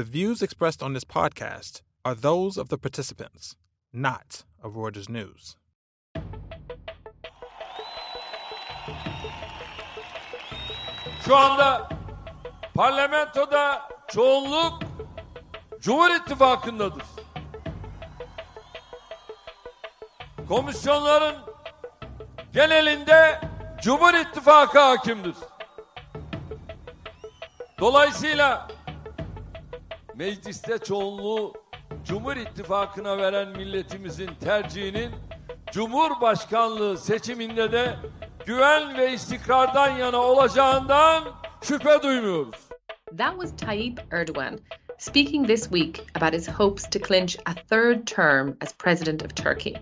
The views expressed on this podcast are those of the participants, not of Reuters News. Şu anda parlamentoda çoğunluk Cumhur İttifakı'ndadır. Komisyonların genelinde Cumhur İttifakı hakimdir. Dolayısıyla mecliste çoğunluğu Cumhur İttifakı'na veren milletimizin tercihinin Cumhurbaşkanlığı seçiminde de güven ve istikrardan yana olacağından şüphe duymuyoruz. That was Tayyip Erdogan speaking this week about his hopes to clinch a third term as president of Turkey.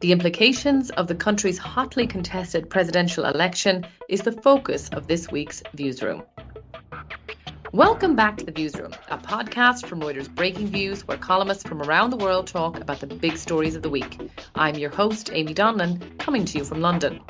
The implications of the country's hotly contested presidential election is the focus of this week's Viewsroom. Welcome back to the Viewsroom, a podcast from Reuters Breakingviews, where columnists from around the world talk about the big stories of the week. I'm your host, Amy Donlan, coming to you from London.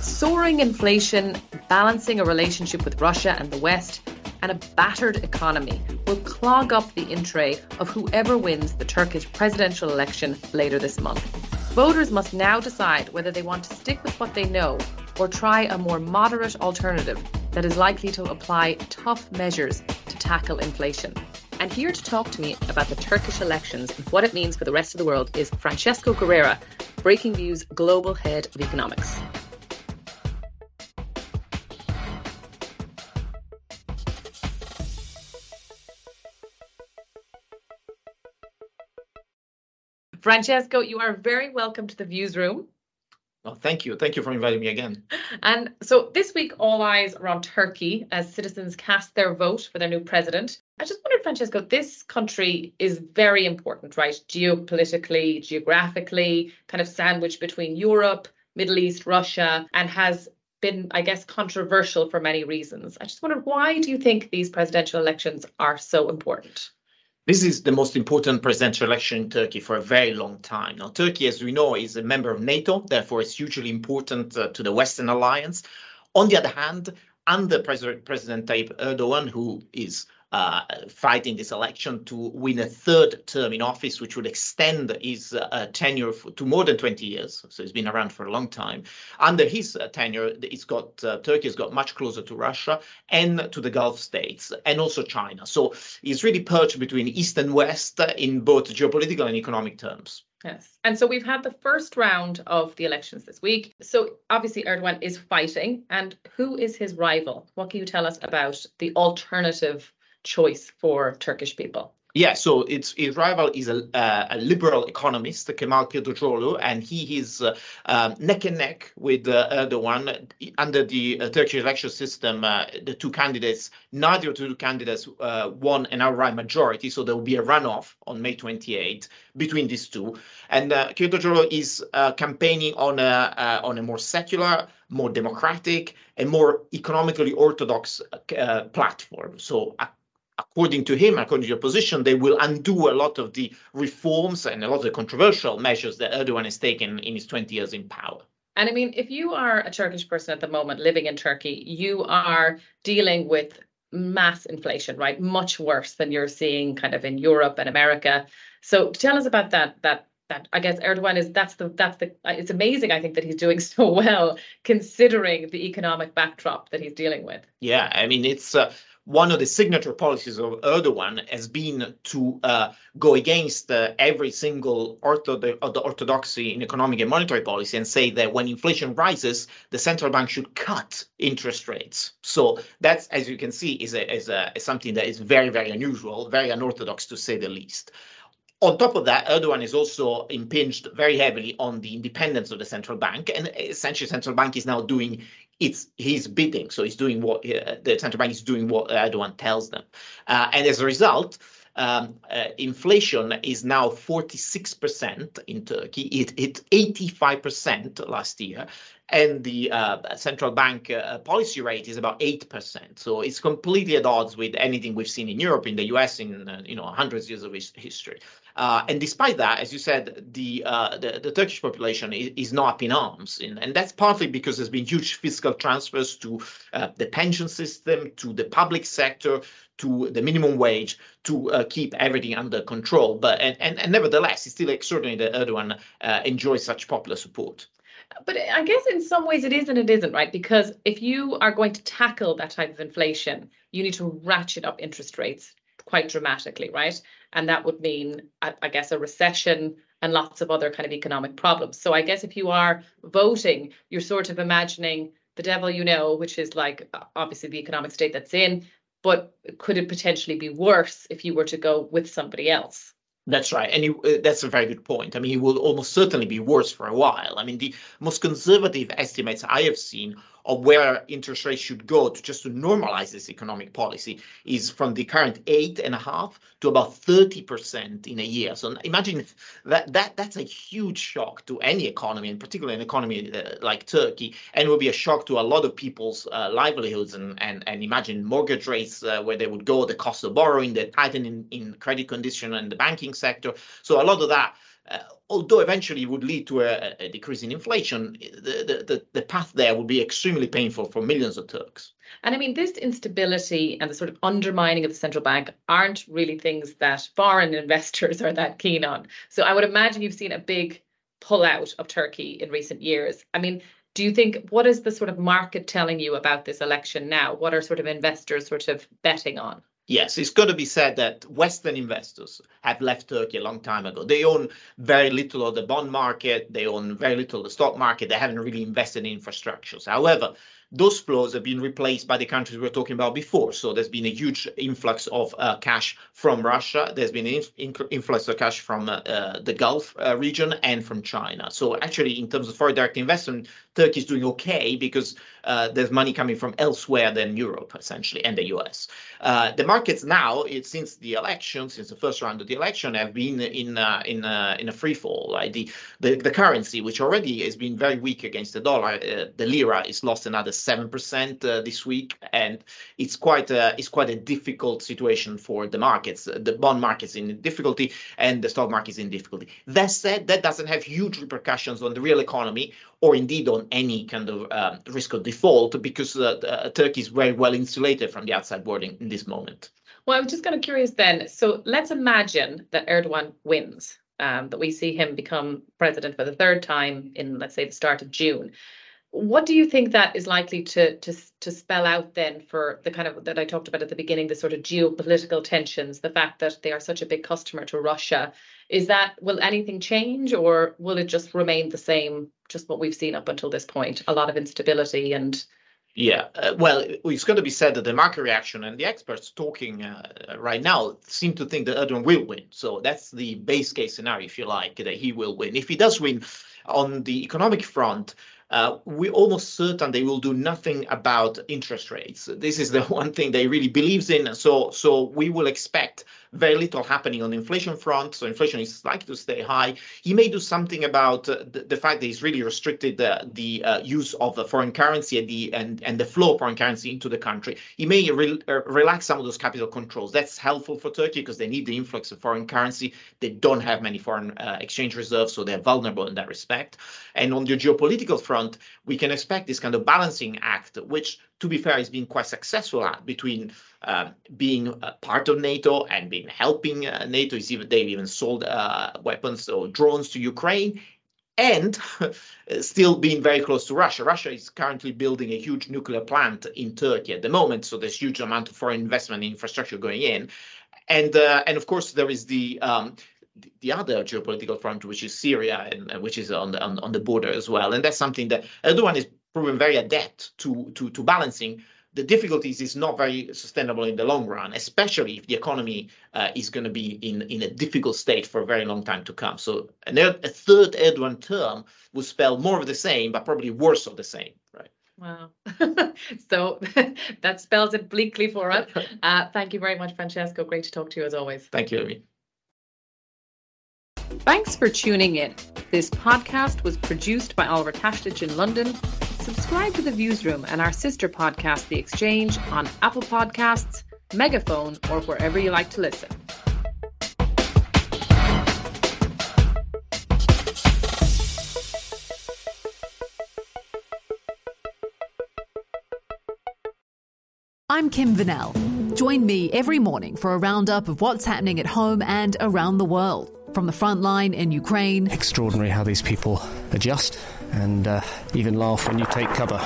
Soaring inflation, balancing a relationship with Russia and the West, and a battered economy will clog up the in tray of whoever wins the Turkish presidential election later this month. Voters must now decide whether they want to stick with what they know or try a more moderate alternative that is likely to apply tough measures to tackle inflation. And here to talk to me about the Turkish elections and what it means for the rest of the world is Francesco Guerrera, Breakingviews Global Head of Economics. Francesco, you are very welcome to the Viewsroom. Oh, thank you. Thank you for inviting me again. And so this week, all eyes are on Turkey as citizens cast their vote for their new president. I just wondered, Francesco, this country is very important, right? Geopolitically, geographically, kind of sandwiched between Europe, Middle East, Russia, and has been, I guess, controversial for many reasons. I just wondered, why do you think these presidential elections are so important? This is the most important presidential election in Turkey for a very long time. Now, Turkey, as we know, is a member of NATO, therefore, it's hugely important uh, to the Western alliance. On the other hand, under President, President Tayyip Erdogan, who is uh, fighting this election to win a third term in office, which would extend his uh, tenure for, to more than 20 years. So he's been around for a long time. Under his uh, tenure, it's got uh, Turkey has got much closer to Russia and to the Gulf states and also China. So he's really perched between East and West in both geopolitical and economic terms. Yes. And so we've had the first round of the elections this week. So obviously Erdogan is fighting. And who is his rival? What can you tell us about the alternative choice for Turkish people? Yeah, so its his rival is a, uh, a liberal economist, Kemal Kılıçdaroğlu, and he is uh, um, neck and neck with uh, Erdogan under the uh, Turkish election system. Uh, the two candidates, neither of the two candidates uh, won an outright majority, so there will be a runoff on May 28 between these two. And uh, Kılıçdaroğlu is campaigning on a on a more secular, more democratic, and more economically orthodox platform. So according to him, according to your position, they will undo a lot of the reforms and a lot of the controversial measures that Erdogan has taken in his 20 years in power. And I mean, if you are a Turkish person at the moment living in Turkey, you are dealing with mass inflation, right? Much worse than you're seeing kind of in Europe and America. So tell us about that. That that I guess Erdogan is that's the that's the it's amazing I think that he's doing so well considering the economic backdrop that he's dealing with. Yeah, I mean it's. Uh, one of the signature policies of Erdogan has been to uh, go against uh, every single ortho- the orthodoxy in economic and monetary policy and say that when inflation rises, the central bank should cut interest rates. So that's, as you can see, is, a, is, a, is something that is very, very unusual, very unorthodox to say the least. On top of that, Erdogan is also impinged very heavily on the independence of the central bank, and essentially, central bank is now doing it's his bidding. So he's doing what uh, the central bank is doing what Erdogan tells them, uh, and as a result. Um, uh, inflation is now 46% in Turkey. It hit 85% last year, and the uh, central bank uh, policy rate is about 8%. So it's completely at odds with anything we've seen in Europe, in the US, in uh, you know hundreds of years of history. Uh, and despite that, as you said, the uh, the, the, Turkish population is, is, not up in arms, and, and, that's partly because there's been huge fiscal transfers to uh, the pension system, to the public sector, to the minimum wage to uh, keep everything under control. But and, and, and nevertheless, it's still extraordinary that Erdogan uh, enjoys such popular support. But I guess in some ways it is and it isn't, right? Because if you are going to tackle that type of inflation, you need to ratchet up interest rates quite dramatically, right? And that would mean, I, guess, a recession and lots of other kind of economic problems. So I guess if you are voting, you're sort of imagining the devil you know, which is like uh, obviously the economic state that's in, but could it potentially be worse if you were to go with somebody else? That's right. And he, uh, that's a very good point. I mean, it will almost certainly be worse for a while. I mean, the most conservative estimates I have seen of where interest rates should go to just to normalize this economic policy is from the current eight and a half to about 30% in a year. So imagine that, that that's a huge shock to any economy, and particularly an economy uh, like Turkey, and will be a shock to a lot of people's uh, livelihoods. And, and, and imagine mortgage rates uh, where they would go, the cost of borrowing, the tightening in credit condition and the banking sector. So a lot of that uh, although eventually it would lead to a, a decrease in inflation, the, the, the path there would be extremely painful for millions of Turks. And I mean, this instability and the sort of undermining of the central bank aren't really things that foreign investors are that keen on. So I would imagine you've seen a big pullout of Turkey in recent years. I mean, do you think what is the sort of market telling you about this election now? What are sort of investors sort of betting on? Yes, it's got to be said that Western investors have left Turkey a long time ago. They own very little of the bond market, they own very little of the stock market, they haven't really invested in infrastructures. However, those flows have been replaced by the countries we were talking about before. So there's been a huge influx of uh, cash from Russia. There's been an influx of cash from uh, uh, the Gulf uh, region and from China. So actually, in terms of foreign direct investment, Turkey is doing okay because uh, there's money coming from elsewhere than Europe, essentially, and the US. Uh, the markets now, it, since the election, since the first round of the election, have been in in in a free fall. The, the the currency, which already has been very weak against the dollar, the lira, is lost another seven percent uh, this week, and it's quite a it's quite a difficult situation for the markets. The bond market's in difficulty, and the stock market's in difficulty. That said, that doesn't have huge repercussions on the real economy or indeed on any kind of um, risk of default because uh, uh, Turkey is very well insulated from the outside world in, in this moment. Well, I'm just kind of curious then. So let's imagine that Erdogan wins, um, that we see him become president for the third time in, let's say, the start of June. What do you think that is likely to to to spell out then for the kind of that I talked about at the beginning, the sort of geopolitical tensions, the fact that they are such a big customer to Russia, is that will anything change or will it just remain the same, just what we've seen up until this point? A lot of instability and yeah, uh, well, it's going to be said that the market reaction and the experts talking uh, right now seem to think that Erdogan will win. So that's the base case scenario, if you like, that he will win. If he does win on the economic front, uh, we're almost certain they will do nothing about interest rates. This is the one thing they really believes in. So, so we will expect very little happening on the inflation front. So inflation is likely to stay high. He may do something about uh, the, the, fact that he's really restricted uh, the uh, use of the foreign currency and the and, and the flow of foreign currency into the country. He may re uh, relax some of those capital controls. That's helpful for Turkey because they need the influx of foreign currency. They don't have many foreign uh, exchange reserves, so they're vulnerable in that respect. And on the geopolitical front, we can expect this kind of balancing act, which to be fair, he's been quite successful at between uh, being part of NATO and being helping uh, NATO. He's even, they've even sold uh, weapons or drones to Ukraine and still being very close to Russia. Russia is currently building a huge nuclear plant in Turkey at the moment, so there's huge amount of foreign investment in infrastructure going in. And uh, and of course there is the um, the other geopolitical front, which is Syria, and uh, which is on the on, on the border as well. And that's something that Erdogan is proven very adept to, to, to balancing, the difficulties is not very sustainable in the long run, especially if the economy uh, is going to be in, in a difficult state for a very long time to come. So an, a third Erdogan term would spell more of the same, but probably worse of the same, right? Wow. so that spells it bleakly for us. Uh, thank you very much, Francesco. Great to talk to you as always. Thank you, Amy. Thanks for tuning in. This podcast was produced by Oliver Tashtich in London Subscribe to The Viewsroom and our sister podcast, The Exchange, on Apple Podcasts, Megaphone, or wherever you like to listen. I'm Kim Vanell. Join me every morning for a roundup of what's happening at home and around the world. From the front line in Ukraine. Extraordinary how these people adjust and uh, even laugh when you take cover.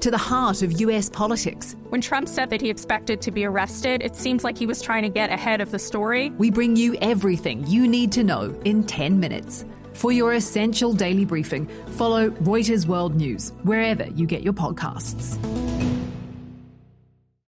To the heart of US politics. When Trump said that he expected to be arrested, it seems like he was trying to get ahead of the story. We bring you everything you need to know in 10 minutes. For your essential daily briefing, follow Reuters World News wherever you get your podcasts.